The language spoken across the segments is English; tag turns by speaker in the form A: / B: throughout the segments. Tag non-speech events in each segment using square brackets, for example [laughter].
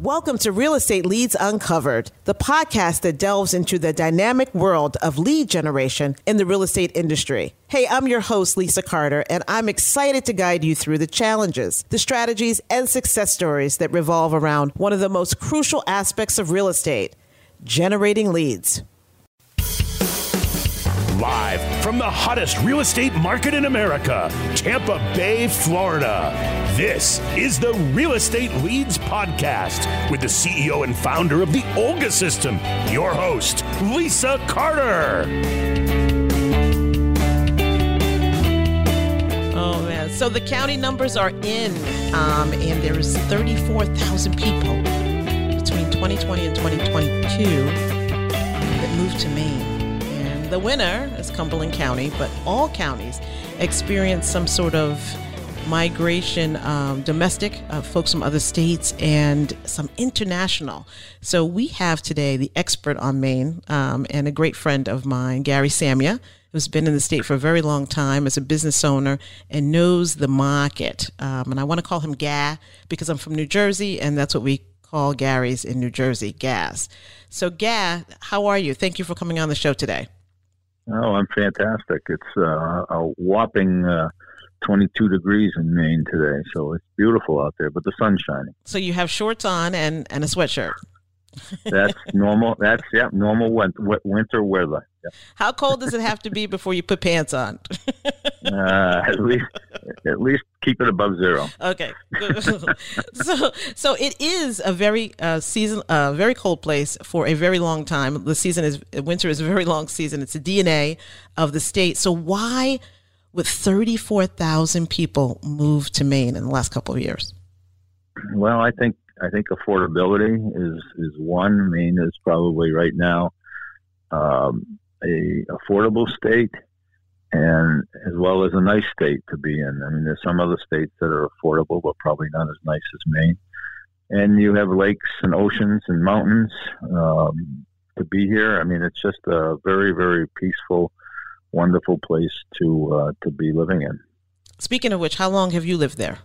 A: Welcome to Real Estate Leads Uncovered, the podcast that delves into the dynamic world of lead generation in the real estate industry. Hey, I'm your host, Lisa Carter, and I'm excited to guide you through the challenges, the strategies, and success stories that revolve around one of the most crucial aspects of real estate generating leads.
B: Live from the hottest real estate market in America, Tampa Bay, Florida. This is the Real Estate Leads Podcast with the CEO and founder of the Olga System, your host, Lisa Carter.
A: Oh man! So the county numbers are in, um, and there is 34,000 people between 2020 and 2022 that moved to Maine. The winner is Cumberland County, but all counties experience some sort of migration, um, domestic, uh, folks from other states, and some international. So we have today the expert on Maine um, and a great friend of mine, Gary Samia, who's been in the state for a very long time as a business owner and knows the market. Um, and I want to call him GA because I'm from New Jersey, and that's what we call Gary's in New Jersey, gas. So, GA, how are you? Thank you for coming on the show today.
C: Oh, I'm fantastic. It's uh, a whopping uh, 22 degrees in Maine today, so it's beautiful out there, but the sun's shining.
A: So you have shorts on and, and a sweatshirt.
C: That's normal. That's yeah, normal winter, winter weather.
A: How cold does it have to be before you put pants on? [laughs]
C: uh, at least, at least keep it above zero.
A: Okay. [laughs] so, so it is a very uh, season, uh, very cold place for a very long time. The season is winter is a very long season. It's the DNA of the state. So why? with 34,000 people move to Maine in the last couple of years?
C: Well, I think I think affordability is is one. Maine is probably right now um, a affordable state, and as well as a nice state to be in. I mean, there's some other states that are affordable, but probably not as nice as Maine. And you have lakes and oceans and mountains um, to be here. I mean, it's just a very very peaceful wonderful place to uh, to be living in.
A: Speaking of which, how long have you lived there?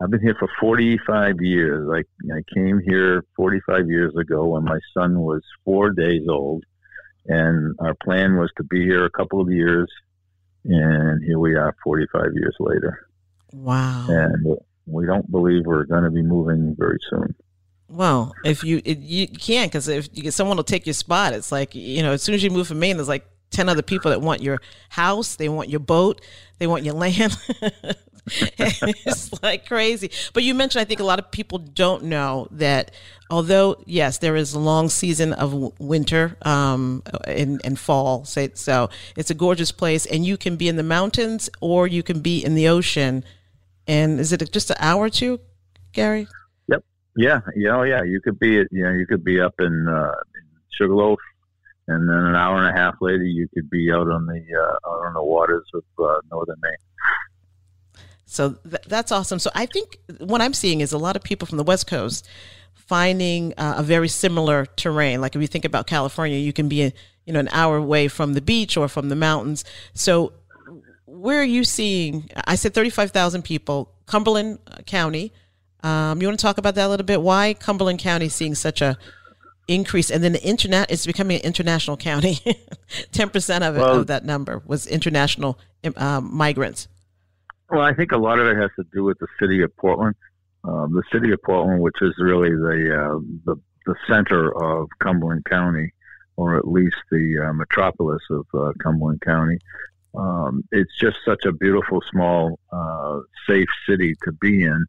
C: I've been here for 45 years. I, I came here 45 years ago when my son was four days old, and our plan was to be here a couple of years, and here we are 45 years later.
A: Wow.
C: And we don't believe we're going to be moving very soon.
A: Well, if you it, you can't because if you, someone will take your spot, it's like you know as soon as you move from Maine, there's like 10 other people that want your house, they want your boat, they want your [laughs] land. [laughs] it's like crazy. But you mentioned, I think a lot of people don't know that although, yes, there is a long season of winter um, and, and fall, say, so it's a gorgeous place, and you can be in the mountains or you can be in the ocean. And is it just an hour or two, Gary?
C: Yep. Yeah. Yeah. Oh, yeah. You could be, you know, you could be up in, uh, Sugarloaf, and then an hour and a half later, you could be out on the uh, out on the waters of uh, northern Maine.
A: So th- that's awesome. So I think what I'm seeing is a lot of people from the West Coast finding uh, a very similar terrain. Like if you think about California, you can be a, you know an hour away from the beach or from the mountains. So where are you seeing? I said 35,000 people, Cumberland County. Um, you want to talk about that a little bit? Why Cumberland County seeing such a increase, and then the internet it's becoming an international county. [laughs] Ten percent of it well, of that number was international um, migrants.
C: Well, I think a lot of it has to do with the city of Portland. Um, the city of Portland, which is really the, uh, the the center of Cumberland County, or at least the uh, metropolis of uh, Cumberland County. Um, it's just such a beautiful, small, uh, safe city to be in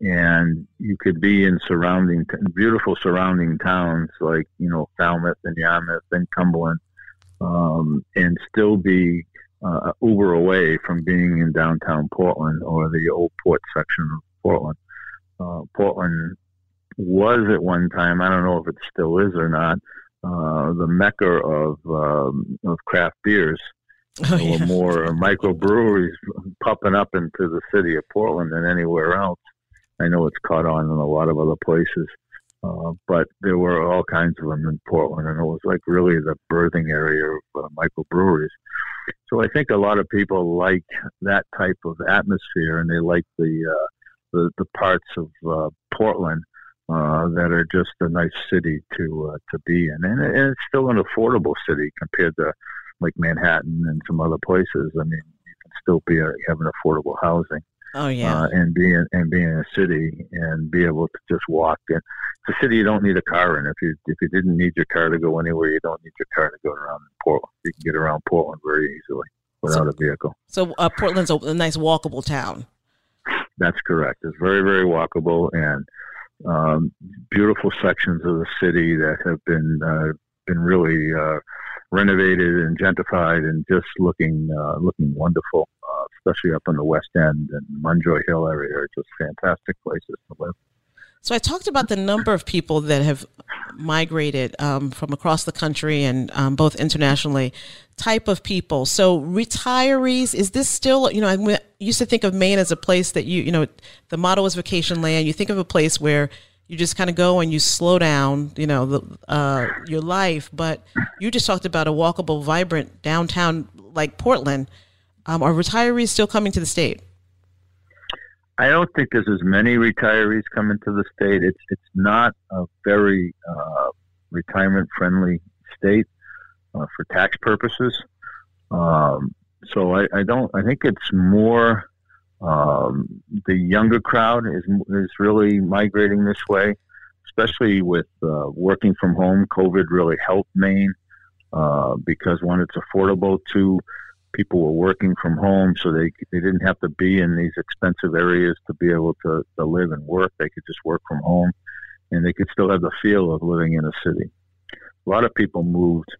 C: and you could be in surrounding beautiful surrounding towns like you know Falmouth and Yarmouth and Cumberland, um, and still be uh, Uber away from being in downtown Portland or the old port section of Portland. Uh, Portland was at one time, I don't know if it still is or not, uh, the mecca of um, of craft beers. [laughs] Oh, yeah. more microbreweries popping up into the city of Portland than anywhere else. I know it's caught on in a lot of other places, uh, but there were all kinds of them in Portland, and it was like really the birthing area of uh, microbreweries. So I think a lot of people like that type of atmosphere, and they like the uh, the, the parts of uh, Portland uh, that are just a nice city to uh, to be in, and, and it's still an affordable city compared to like Manhattan and some other places. I mean, you can still be a, have an affordable housing.
A: Oh yeah, uh,
C: and be in, and be in a city and be able to just walk in. It's a city you don't need a car in. If you if you didn't need your car to go anywhere, you don't need your car to go around Portland. You can get around Portland very easily without so, a vehicle.
A: So uh, Portland's a, a nice walkable town.
C: That's correct. It's very very walkable and um, beautiful sections of the city that have been uh, been really uh, renovated and gentrified and just looking uh, looking wonderful, especially up in the West End and Munjoy Hill area are just fantastic places to live.
A: So I talked about the number of people that have migrated um, from across the country and um, both internationally. Type of people. So retirees, is this still? You know, I used to think of Maine as a place that you, you know, the motto is vacation land. You think of a place where you just kind of go and you slow down, you know, the, uh, your life. But you just talked about a walkable, vibrant downtown like Portland. Um, are retirees still coming to the state?
C: I don't think there's as many retirees coming to the state. It's it's not a very uh, retirement friendly state uh, for tax purposes. Um, so I, I, don't. I think it's more um, the younger crowd is is really migrating this way, especially with uh, working from home. COVID really helped Maine uh, because one, it's affordable. Two, people were working from home, so they they didn't have to be in these expensive areas to be able to, to live and work. They could just work from home, and they could still have the feel of living in a city. A lot of people moved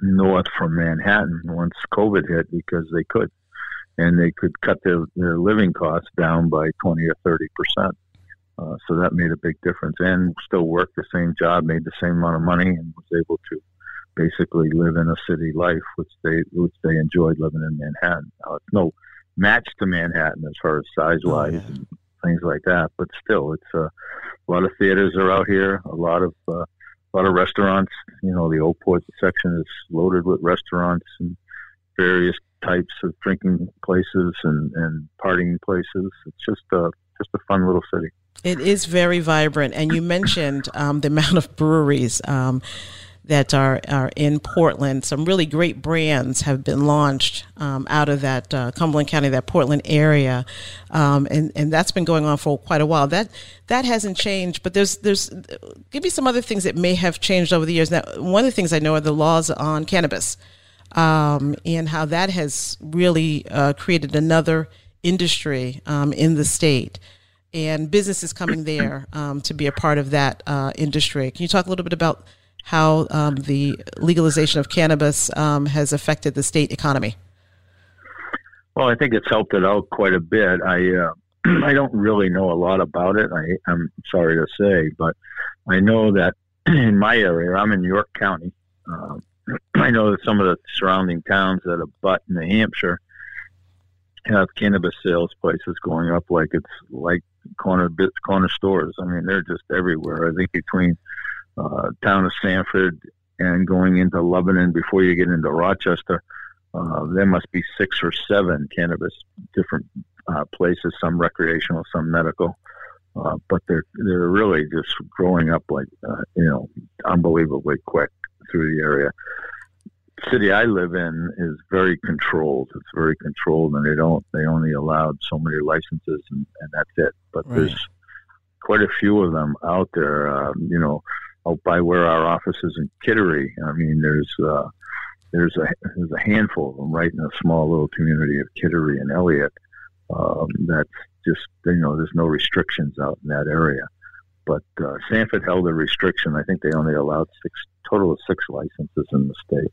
C: north from Manhattan once COVID hit because they could, and they could cut their, their living costs down by twenty or thirty percent. Uh, so that made a big difference, and still worked the same job, made the same amount of money, and was able to basically live in a city life, which they which they enjoyed living in Manhattan. Now, it's no match to Manhattan as far as size wise oh, yeah. and things like that, but still, it's uh, a lot of theaters are out here, a lot of uh, a lot of restaurants. You know, the Old Port section is loaded with restaurants and various types of drinking places and, and partying places. It's just a just a fun little city.
A: It is very vibrant, and you mentioned um, the amount of breweries. Um, that are, are in Portland. Some really great brands have been launched um, out of that uh, Cumberland County, that Portland area, um, and and that's been going on for quite a while. That that hasn't changed, but there's there's give me some other things that may have changed over the years. Now, one of the things I know are the laws on cannabis, um, and how that has really uh, created another industry um, in the state and businesses coming there um, to be a part of that uh, industry. Can you talk a little bit about how um, the legalization of cannabis um, has affected the state economy?
C: Well, I think it's helped it out quite a bit. I uh, [clears throat] I don't really know a lot about it. I, I'm sorry to say, but I know that [clears throat] in my area, I'm in York County. Uh, [clears throat] I know that some of the surrounding towns that abut in New Hampshire have cannabis sales places going up like it's like corner corner stores. I mean, they're just everywhere. I think between uh, town of Sanford and going into Lebanon before you get into Rochester, uh, there must be six or seven cannabis different uh, places, some recreational, some medical. Uh, but they're they're really just growing up like uh, you know unbelievably quick through the area. The city I live in is very controlled. It's very controlled, and they don't they only allowed so many licenses, and, and that's it. But right. there's quite a few of them out there. Um, you know, out by where our office is in Kittery. I mean, there's uh, there's a there's a handful of them right in a small little community of Kittery and Eliot. Um, that's just you know, there's no restrictions out in that area. But uh, Sanford held a restriction. I think they only allowed six total of six licenses in the state.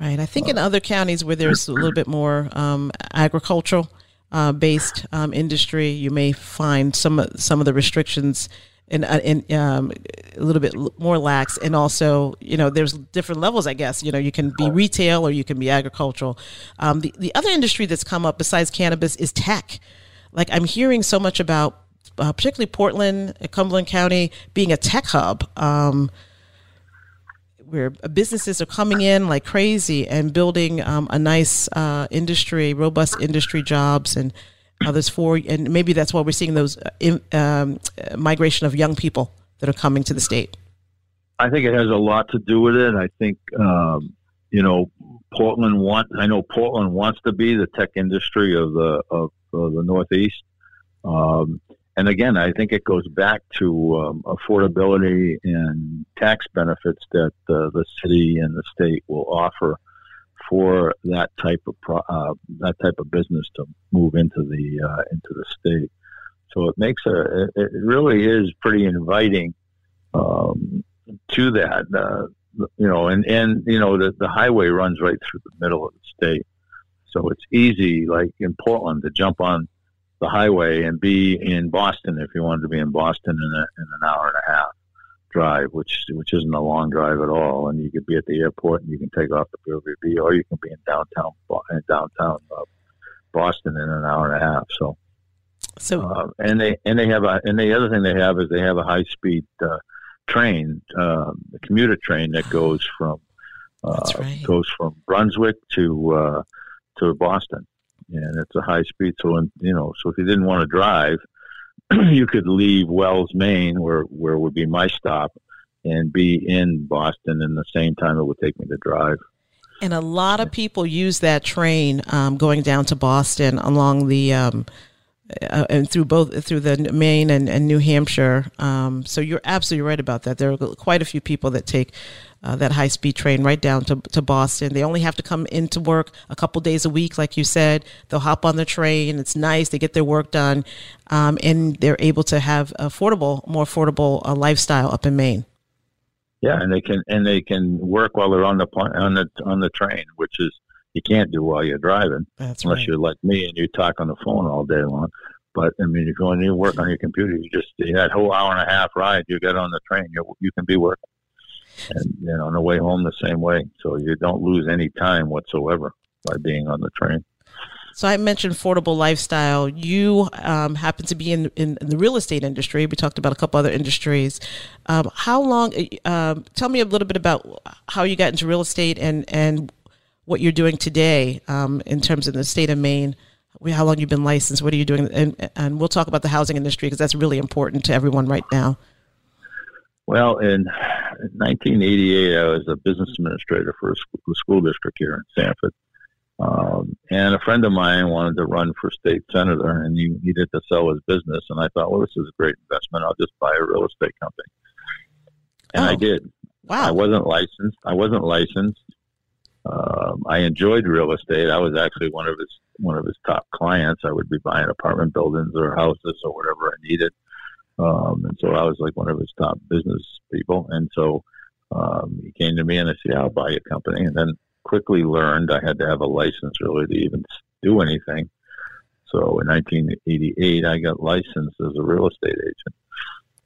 A: Right. I think uh, in other counties where there's a little bit more um, agricultural uh, based um, industry, you may find some some of the restrictions and, uh, and um, a little bit more lax. And also, you know, there's different levels, I guess. You know, you can be retail or you can be agricultural. Um, the, the other industry that's come up besides cannabis is tech. Like I'm hearing so much about, uh, particularly Portland, Cumberland County being a tech hub. Um, where businesses are coming in like crazy and building um, a nice uh, industry, robust industry jobs, and others for, and maybe that's why we're seeing those uh, um, migration of young people that are coming to the state?
C: I think it has a lot to do with it. I think um, you know Portland wants. I know Portland wants to be the tech industry of the of, of the Northeast. Um, and again, I think it goes back to um, affordability and tax benefits that uh, the city and the state will offer for that type of pro- uh, that type of business to move into the uh, into the state. So it makes a it really is pretty inviting um, to that. Uh, you know, and and you know the the highway runs right through the middle of the state, so it's easy, like in Portland, to jump on the highway and be in Boston if you wanted to be in Boston in, a, in an hour and a half drive, which which isn't a long drive at all. And you could be at the airport and you can take off the POVB, or you can be in downtown in downtown uh, Boston in an hour and a half. So,
A: so
C: uh, and they and they have a and the other thing they have is they have a high speed uh, train, uh, the commuter train that goes from uh, right. goes from Brunswick to uh, to Boston, and it's a high speed. So, and, you know, so if you didn't want to drive [clears throat] you could leave Wells, Maine, where where would be my stop, and be in Boston in the same time it would take me to drive.
A: And a lot of people use that train um, going down to Boston along the um, uh, and through both through the Maine and, and New Hampshire. Um, so you're absolutely right about that. There are quite a few people that take uh, that high speed train right down to, to Boston. They only have to come into work a couple days a week, like you said. They'll hop on the train. It's nice. They get their work done, um, and they're able to have affordable, more affordable uh, lifestyle up in Maine.
C: Yeah, and they can and they can work while they're on the on the on the train, which is you can't do while you're driving,
A: That's
C: unless
A: right.
C: you're like me and you talk on the phone all day long. But I mean, if you want to work on your computer, you just that whole hour and a half ride you get on the train, you you can be working and you know on the way home the same way. So you don't lose any time whatsoever by being on the train.
A: So I mentioned affordable lifestyle. You um, happen to be in, in, in, the real estate industry. We talked about a couple other industries. Um, how long? Um, tell me a little bit about how you got into real estate and and what you're doing today um, in terms of the state of Maine. How long you've been licensed? What are you doing? And, and we'll talk about the housing industry because that's really important to everyone right now.
C: Well, in 1988, I was a business administrator for a school, school district here in Sanford. Um, and a friend of mine wanted to run for state senator, and he needed to sell his business. And I thought, well, this is a great investment. I'll just buy a real estate company. And oh, I did.
A: Wow.
C: I wasn't licensed. I wasn't licensed. Um, I enjoyed real estate. I was actually one of his one of his top clients. I would be buying apartment buildings or houses or whatever I needed. Um, and so I was like one of his top business people. And so um, he came to me and I said, yeah, I'll buy a company. And then quickly learned I had to have a license really to even do anything. So in 1988, I got licensed as a real estate agent.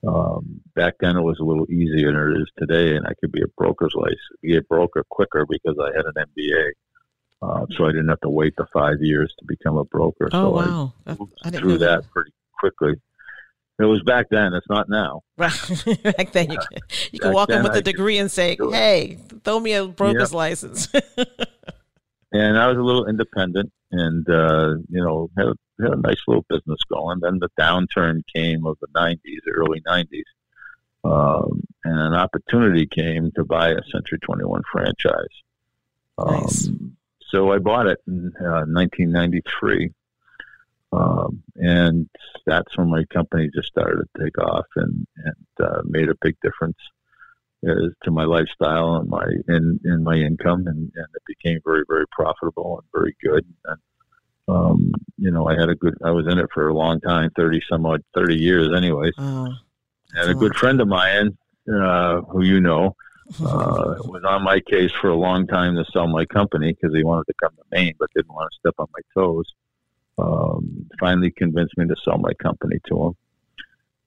C: Um, back then, it was a little easier than it is today, and I could be a broker's license, be a broker quicker because I had an MBA. Uh, so I didn't have to wait the five years to become a broker.
A: Oh
C: so
A: wow!
C: I, I through that, that pretty quickly. It was back then. It's not now.
A: Right. [laughs] back then, you can, you can walk in with a degree and say, "Hey, throw me a broker's yep. license." [laughs]
C: and I was a little independent, and uh, you know, had a, had a nice little business going. Then the downturn came of the '90s, early '90s, um, and an opportunity came to buy a Century 21 franchise.
A: Nice.
C: Um, so I bought it in uh, 1993 um, and that's when my company just started to take off and, and uh, made a big difference uh, to my lifestyle and my and, in my income and, and it became very very profitable and very good. And um, you know I had a good I was in it for a long time thirty some odd thirty years anyways.
A: Oh,
C: and a good friend of mine uh, who you know [laughs] uh, was on my case for a long time to sell my company because he wanted to come to Maine but didn't want to step on my toes um, finally convinced me to sell my company to him.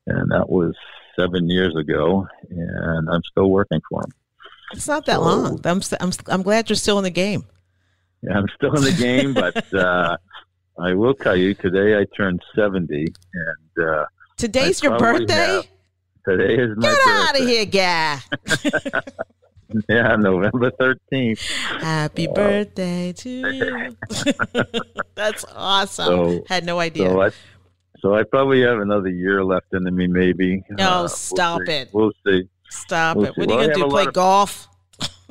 C: And that was seven years ago, and I'm still working for him.
A: It's not that so, long. I'm, I'm, I'm glad you're still in the game.
C: Yeah, I'm still in the game, [laughs] but uh, I will tell you, today I turned 70. and uh,
A: Today's your birthday? Have,
C: today is my
A: Get
C: birthday.
A: out of here, guy. [laughs] [laughs] [laughs]
C: yeah, November 13th.
A: Happy uh, birthday to [laughs] you. [laughs] That's awesome. So, Had no idea.
C: So I, So I probably have another year left in me, maybe.
A: No, uh, stop
C: we'll
A: it!
C: We'll see.
A: Stop we'll it! See. What are you gonna do? Play of, golf?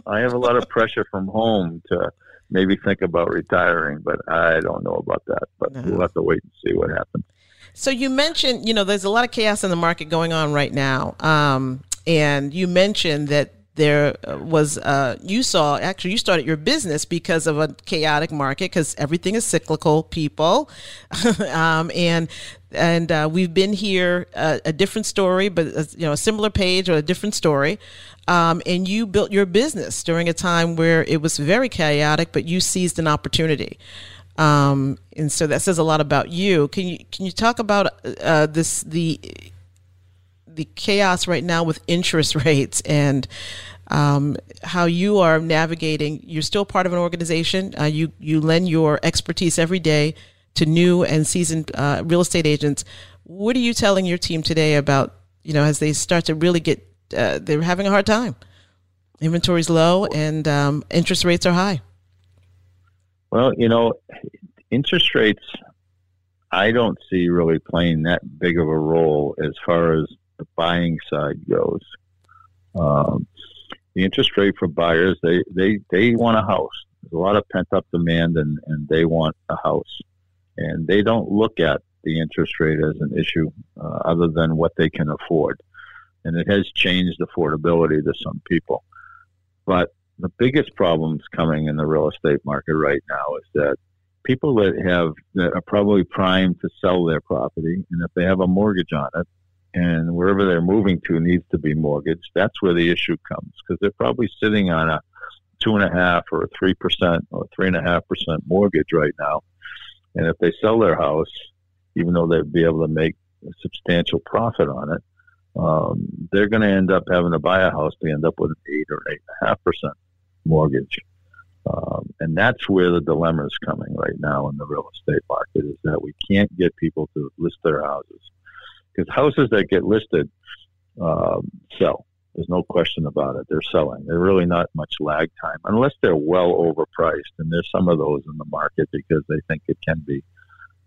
C: I have a lot of pressure from home to maybe think about retiring, but I don't know about that. But no. we'll have to wait and see what happens.
A: So you mentioned, you know, there's a lot of chaos in the market going on right now, um, and you mentioned that there was uh, you saw actually you started your business because of a chaotic market because everything is cyclical people. [laughs] Um, and and uh, we've been here uh, a different story but uh, you know a similar page or a different story. Um, and you built your business during a time where it was very chaotic but you seized an opportunity. Um, and so that says a lot about you. Can you can you talk about uh, this the the chaos right now with interest [laughs] rates and um, how you are navigating. You're still part of an organization. Uh, you you lend your expertise every day to new and seasoned uh, real estate agents. What are you telling your team today about you know as they start to really get uh, they're having a hard time. Inventory's low and um, interest rates are high.
C: Well, you know, interest rates I don't see really playing that big of a role as far as the buying side goes. Um, the interest rate for buyers, they, they, they want a house. There's a lot of pent up demand and, and they want a house. And they don't look at the interest rate as an issue uh, other than what they can afford. And it has changed affordability to some people. But the biggest problems coming in the real estate market right now is that people that have that are probably primed to sell their property, and if they have a mortgage on it, and wherever they're moving to needs to be mortgaged, that's where the issue comes because they're probably sitting on a two and a half or three percent or three and a half percent mortgage right now. And if they sell their house, even though they'd be able to make a substantial profit on it, um, they're going to end up having to buy a house. They end up with an eight or eight and a half percent mortgage. Um, and that's where the dilemma is coming right now in the real estate market is that we can't get people to list their houses because houses that get listed um, sell. There's no question about it. They're selling. They're really not much lag time unless they're well overpriced, and there's some of those in the market because they think it can be,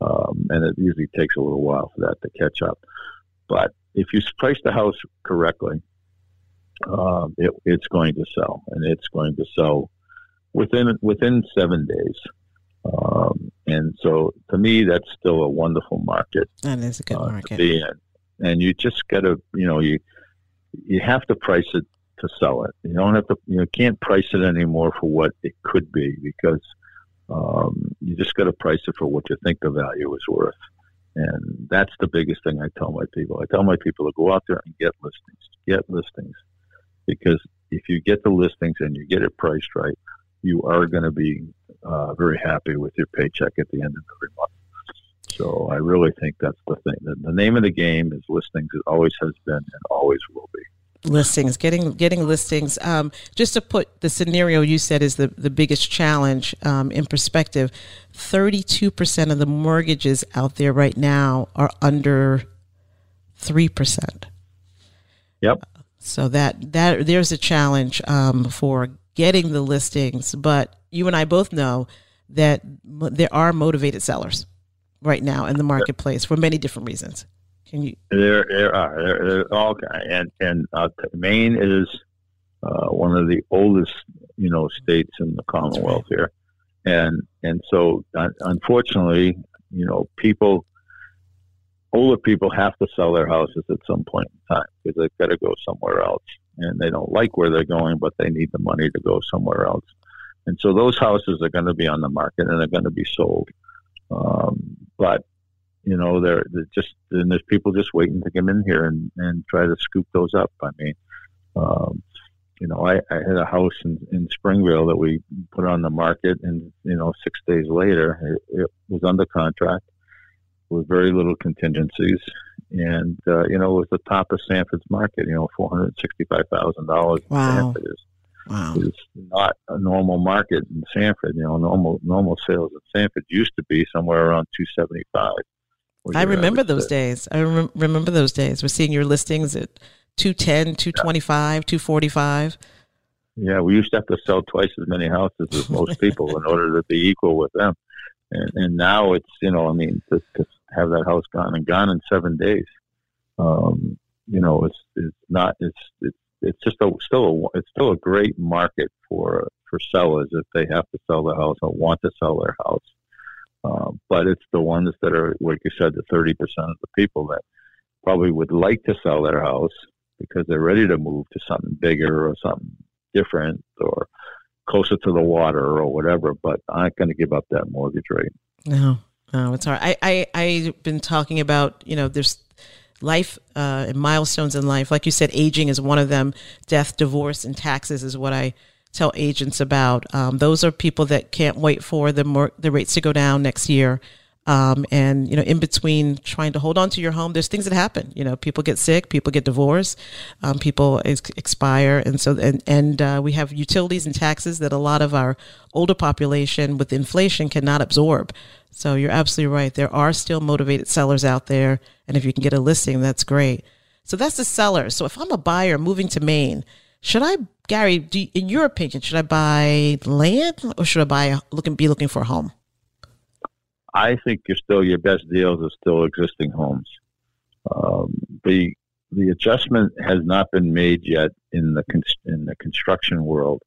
C: um, and it usually takes a little while for that to catch up. But if you price the house correctly, um, it, it's going to sell, and it's going to sell within within seven days. Um, and so to me, that's still a wonderful market.
A: That is a good uh, market. To be in.
C: And you just got to, you know, you you have to price it to sell it. You don't have to, you know, can't price it anymore for what it could be because um, you just got to price it for what you think the value is worth. And that's the biggest thing I tell my people. I tell my people to go out there and get listings, get listings, because if you get the listings and you get it priced right, you are going to be uh, very happy with your paycheck at the end of every month. So I really think that's the thing. The, the name of the game is listings. It always has been and always will be
A: listings getting getting listings um, just to put the scenario you said is the, the biggest challenge um, in perspective 32% of the mortgages out there right now are under 3%
C: yep
A: so that that there's a challenge um, for getting the listings, but you and I both know that there are motivated sellers right now in the marketplace for many different reasons. Can you?
C: There, there are. There, there all and and uh, Maine is uh, one of the oldest, you know, states in the Commonwealth here, and and so unfortunately, you know, people, older people have to sell their houses at some point in time because they've got to go somewhere else and they don't like where they're going, but they need the money to go somewhere else. And so those houses are going to be on the market and they're going to be sold. Um, but you know, they're, they're just and there's people just waiting to come in here and, and try to scoop those up. I mean, um, you know, I, I had a house in, in Springvale that we put on the market, and you know, six days later, it, it was under contract with very little contingencies, and uh, you know it was the top of Sanford's market. You know, four hundred sixty-five thousand dollars.
A: Wow.
C: Sanford is wow. is not a normal market in Sanford. You know, normal normal sales in Sanford used to be somewhere around two seventy-five.
A: I remember those days. I rem- remember those days. We're seeing your listings at 210, 225, 245.
C: Yeah, we used to have to sell twice as many houses as most [laughs] people in order to be equal with them. And, and now it's, you know, I mean, to, to have that house gone and gone in seven days. Um, you know, it's it's not it's it's it's just a still a, it's still a great market for for sellers if they have to sell their house or want to sell their house. Um, but it's the ones that are, like you said, the thirty percent of the people that probably would like to sell their house because they're ready to move to something bigger or something different or closer to the water or whatever, but aren't going to give up that mortgage rate.
A: No, no, it's hard. I, I, I've been talking about, you know, there's life uh, and milestones in life. Like you said, aging is one of them. Death, divorce, and taxes is what I tell agents about. Um, those are people that can't wait for the the rates to go down next year. Um, and you know, in between trying to hold on to your home, there's things that happen. You know, people get sick, people get divorced, um, people ex- expire, and so and and uh, we have utilities and taxes that a lot of our older population with inflation cannot absorb. So you're absolutely right. There are still motivated sellers out there, and if you can get a listing, that's great. So that's the seller. So if I'm a buyer moving to Maine, should I, Gary? Do, in your opinion, should I buy land or should I buy looking be looking for a home?
C: I think you're still your best deals are still existing homes. Um, the the adjustment has not been made yet in the in the construction world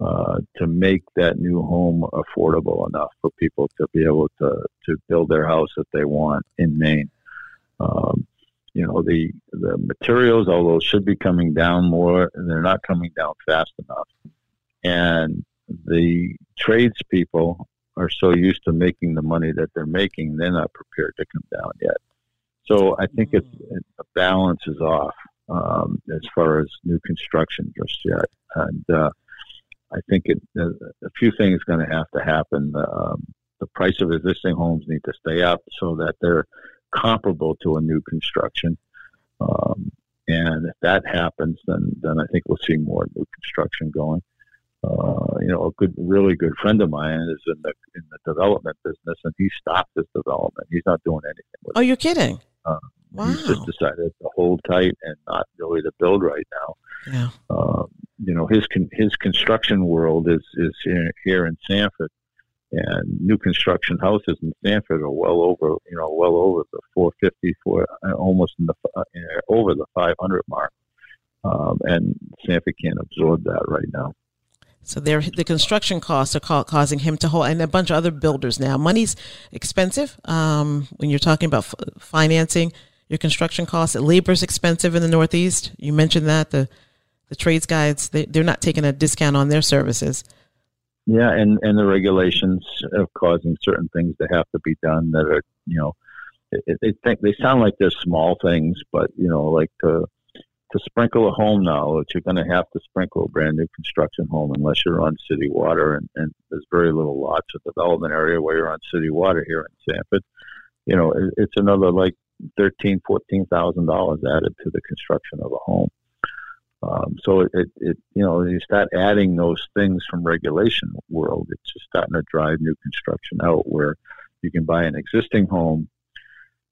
C: uh, to make that new home affordable enough for people to be able to to build their house that they want in Maine. Um, you know the the materials, although should be coming down more, they're not coming down fast enough, and the tradespeople are so used to making the money that they're making, they're not prepared to come down yet. So I think it's, mm. it, the balance is off um, as far as new construction just yet, and uh, I think it, uh, a few things going to have to happen. Um, the price of existing homes need to stay up so that they're comparable to a new construction. Um, and if that happens, then then I think we'll see more new construction going. Uh, you know, a good, really good friend of mine is in the in the development business, and he stopped his development. He's not doing anything. With
A: oh, you're kidding?
C: Uh, wow. He's just decided to hold tight and not really to build right now.
A: Yeah.
C: Uh, you know, his con- his construction world is is here, here in Sanford, and new construction houses in Sanford are well over, you know, well over the 450, for uh, almost in the uh, over the 500 mark, um, and Sanford can't absorb that right now.
A: So the construction costs are ca- causing him to hold, and a bunch of other builders now. Money's expensive um, when you're talking about f- financing your construction costs. Labor's expensive in the Northeast. You mentioned that the the trades guys they, they're not taking a discount on their services.
C: Yeah, and and the regulations of causing certain things to have to be done that are you know, they think they sound like they're small things, but you know, like to to sprinkle a home now, that you're going to have to sprinkle a brand new construction home unless you're on city water, and, and there's very little lots of development area where you're on city water here in Sanford. You know, it, it's another like thirteen, fourteen thousand dollars added to the construction of a home. Um, so it, it, it, you know, you start adding those things from regulation world. It's just starting to drive new construction out where you can buy an existing home,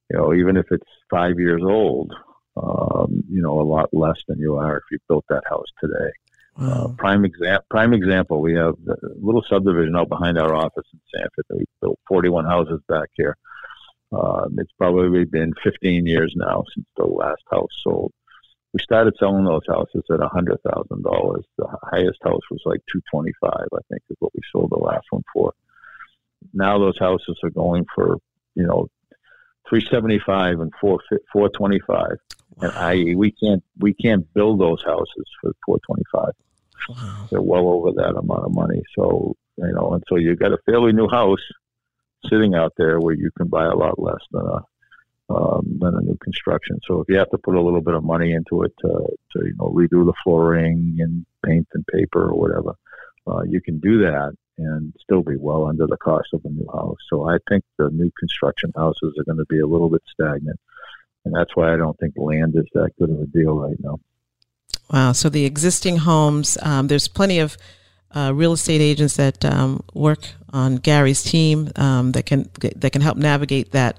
C: you know, even if it's five years old, um, you know, a lot less than you are if you built that house today. Uh, wow. Uh, prime example. Prime example. We have a little subdivision out behind our office in Sanford. We built 41 houses back here. Uh, it's probably been 15 years now since the last house sold. We started selling those houses at $100,000. The highest house was like 225, I think, is what we sold the last one for. Now those houses are going for, you know, 375 and 4 425 and I we can't we can't build those houses for four twenty five. Wow. They're well over that amount of money. So you know, and so you've got a fairly new house sitting out there where you can buy a lot less than a um, than a new construction. So if you have to put a little bit of money into it to, to you know redo the flooring and paint and paper or whatever, uh, you can do that and still be well under the cost of a new house. So I think the new construction houses are going to be a little bit stagnant and that's why I don't think land is that good of a deal right now.
A: Wow! So the existing homes, um, there's plenty of uh, real estate agents that um, work on Gary's team um, that can that can help navigate that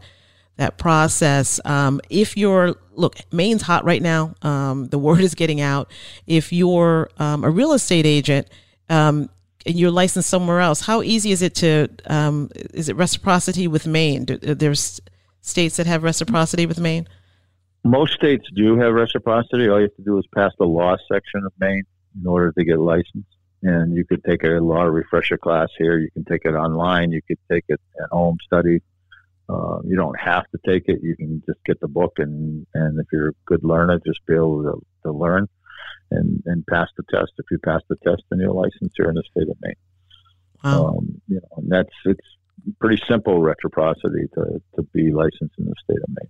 A: that process. Um, if you're look, Maine's hot right now. Um, the word is getting out. If you're um, a real estate agent and you're licensed somewhere else, how easy is it to? is it reciprocity with Maine? There's states that have reciprocity with Maine?
C: Most states do have reciprocity. All you have to do is pass the law section of Maine in order to get licensed. And you could take a law refresher class here. You can take it online. You could take it at home study. Uh, you don't have to take it. You can just get the book, and, and if you're a good learner, just be able to, to learn and, and pass the test. If you pass the test, then you're licensed here in the state of Maine. Wow. Um, you know, and that's it's pretty simple reciprocity to, to be licensed in the state of Maine.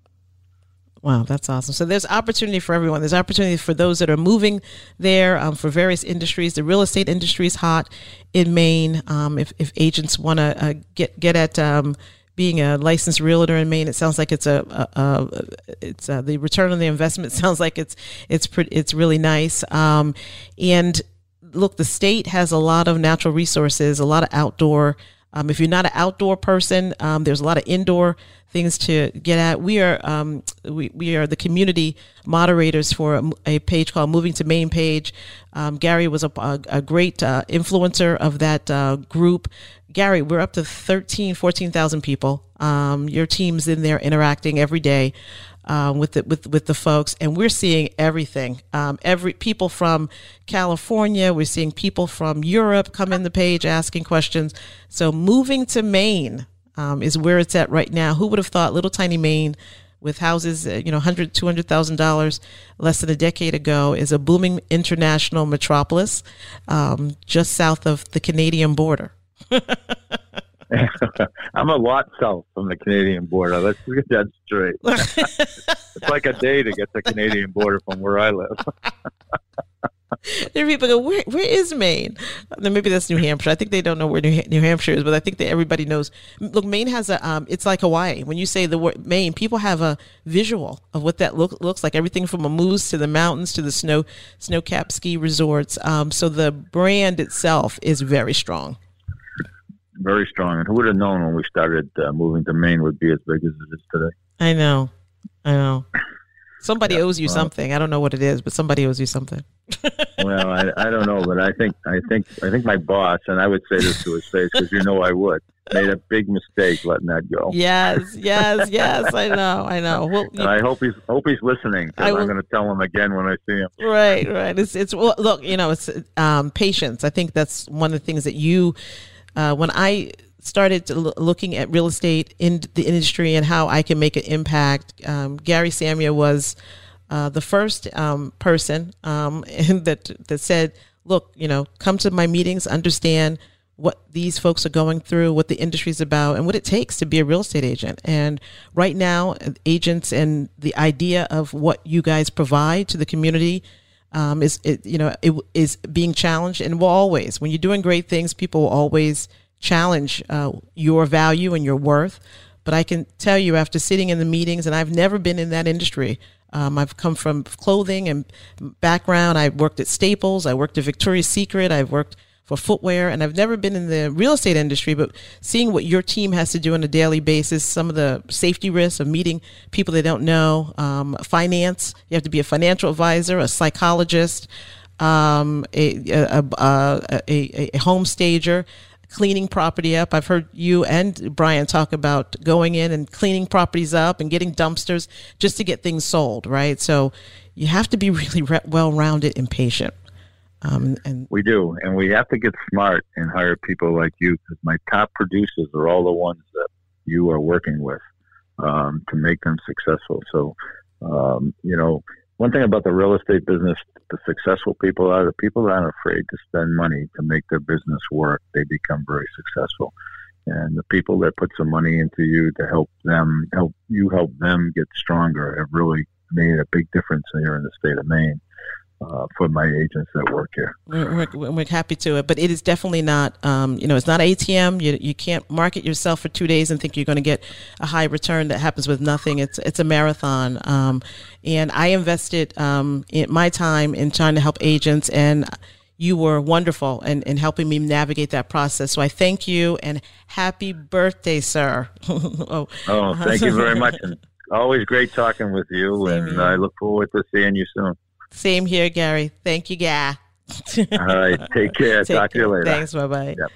A: Wow, that's awesome. So there's opportunity for everyone. There's opportunity for those that are moving there um, for various industries. The real estate industry is hot in Maine. Um, if, if agents want to uh, get get at um, being a licensed realtor in Maine, it sounds like it's a, a, a it's a, uh, the return on the investment [laughs] sounds like it's it's pretty, it's really nice. Um, and look, the state has a lot of natural resources, a lot of outdoor. Um, if you're not an outdoor person, um, there's a lot of indoor things to get at. We are um, we, we are the community moderators for a, a page called Moving to Maine page. Um, Gary was a, a, a great uh, influencer of that uh, group. Gary, we're up to 13, 14,000 people. Um, your team's in there interacting every day uh, with the with with the folks, and we're seeing everything. Um, every people from California, we're seeing people from Europe come in the page asking questions. So moving to Maine um, is where it's at right now. Who would have thought little tiny Maine? With houses, uh, you know, hundred, two hundred thousand dollars less than a decade ago, is a booming international metropolis um, just south of the Canadian border. [laughs] [laughs]
C: I'm a lot south from the Canadian border. Let's get that straight. [laughs] it's like a day to get to the Canadian border from where I live. [laughs]
A: there are people go, where, where is Maine? Then maybe that's New Hampshire. I think they don't know where New, New Hampshire is, but I think that everybody knows. Look, Maine has a, um, it's like Hawaii. When you say the word Maine, people have a visual of what that look, looks like. Everything from a moose to the mountains to the snow, snow capped ski resorts. Um, so the brand itself is very strong
C: very strong. And who would have known when we started uh, moving to Maine would be as big as it is today?
A: I know, I know. Somebody yeah, owes you well, something. I don't know what it is, but somebody owes you something. [laughs]
C: well, I, I don't know, but I think I think I think my boss, and I would say this to his face because you know I would, made a big mistake letting that go.
A: Yes, yes, yes. I know, I know. Well, [laughs]
C: you, I hope he's hope he's listening because I'm going to tell him again when I see him.
A: Right, right. It's it's well, look, you know, it's um, patience. I think that's one of the things that you uh, when I started l- looking at real estate in the industry and how I can make an impact, um, Gary Samia was uh, the first um, person um, [laughs] that that said, "Look, you know, come to my meetings, understand." what these folks are going through, what the industry is about, and what it takes to be a real estate agent. And right now, agents and the idea of what you guys provide to the community um, is it, you know it is being challenged and will always when you're doing great things people will always challenge uh, your value and your worth. But i can tell you after sitting in the meetings and i've never been in that industry um, i've come from clothing and background. I worked at staples. I worked at victoria's secret. I've worked for footwear. And I've never been in the real estate industry, but seeing what your team has to do on a daily basis, some of the safety risks of meeting people they don't know, um, finance, you have to be a financial advisor, a psychologist, um, a, a, a, a, a home stager cleaning property up. I've heard you and Brian talk about going in and cleaning properties up and getting dumpsters just to get things sold, right? So you have to be [laughs] really well rounded and patient.
C: Um, and we do, and we have to get smart and hire people like you because my top producers are all the ones that you are working with um, to make them successful. So, um, you know, one thing about the real estate business, the successful people are the people that aren't afraid to spend money to make their business work. They become very successful, and the people that put some money into you to help them help you help them get stronger have really made a big difference here in the state of Maine uh, for my agents that work here.
A: We're, we're, we're, happy to, it, but it is definitely not, um, you know, it's not ATM. You, you can't market yourself for two days and think you're going to get a high return that happens with nothing. It's it's a marathon, um, and I invested um, in my time in trying to help agents, and you were wonderful in, in helping me navigate that process. So I thank you and happy birthday, sir. [laughs]
C: oh. oh, thank you very much. And [laughs] always great talking with you, and. I look forward to seeing you soon.
A: Same here, Gary. Thank you, Gary.
C: All right. Take care. [laughs] Take Talk care. to you later.
A: Thanks. Bye bye. Yep.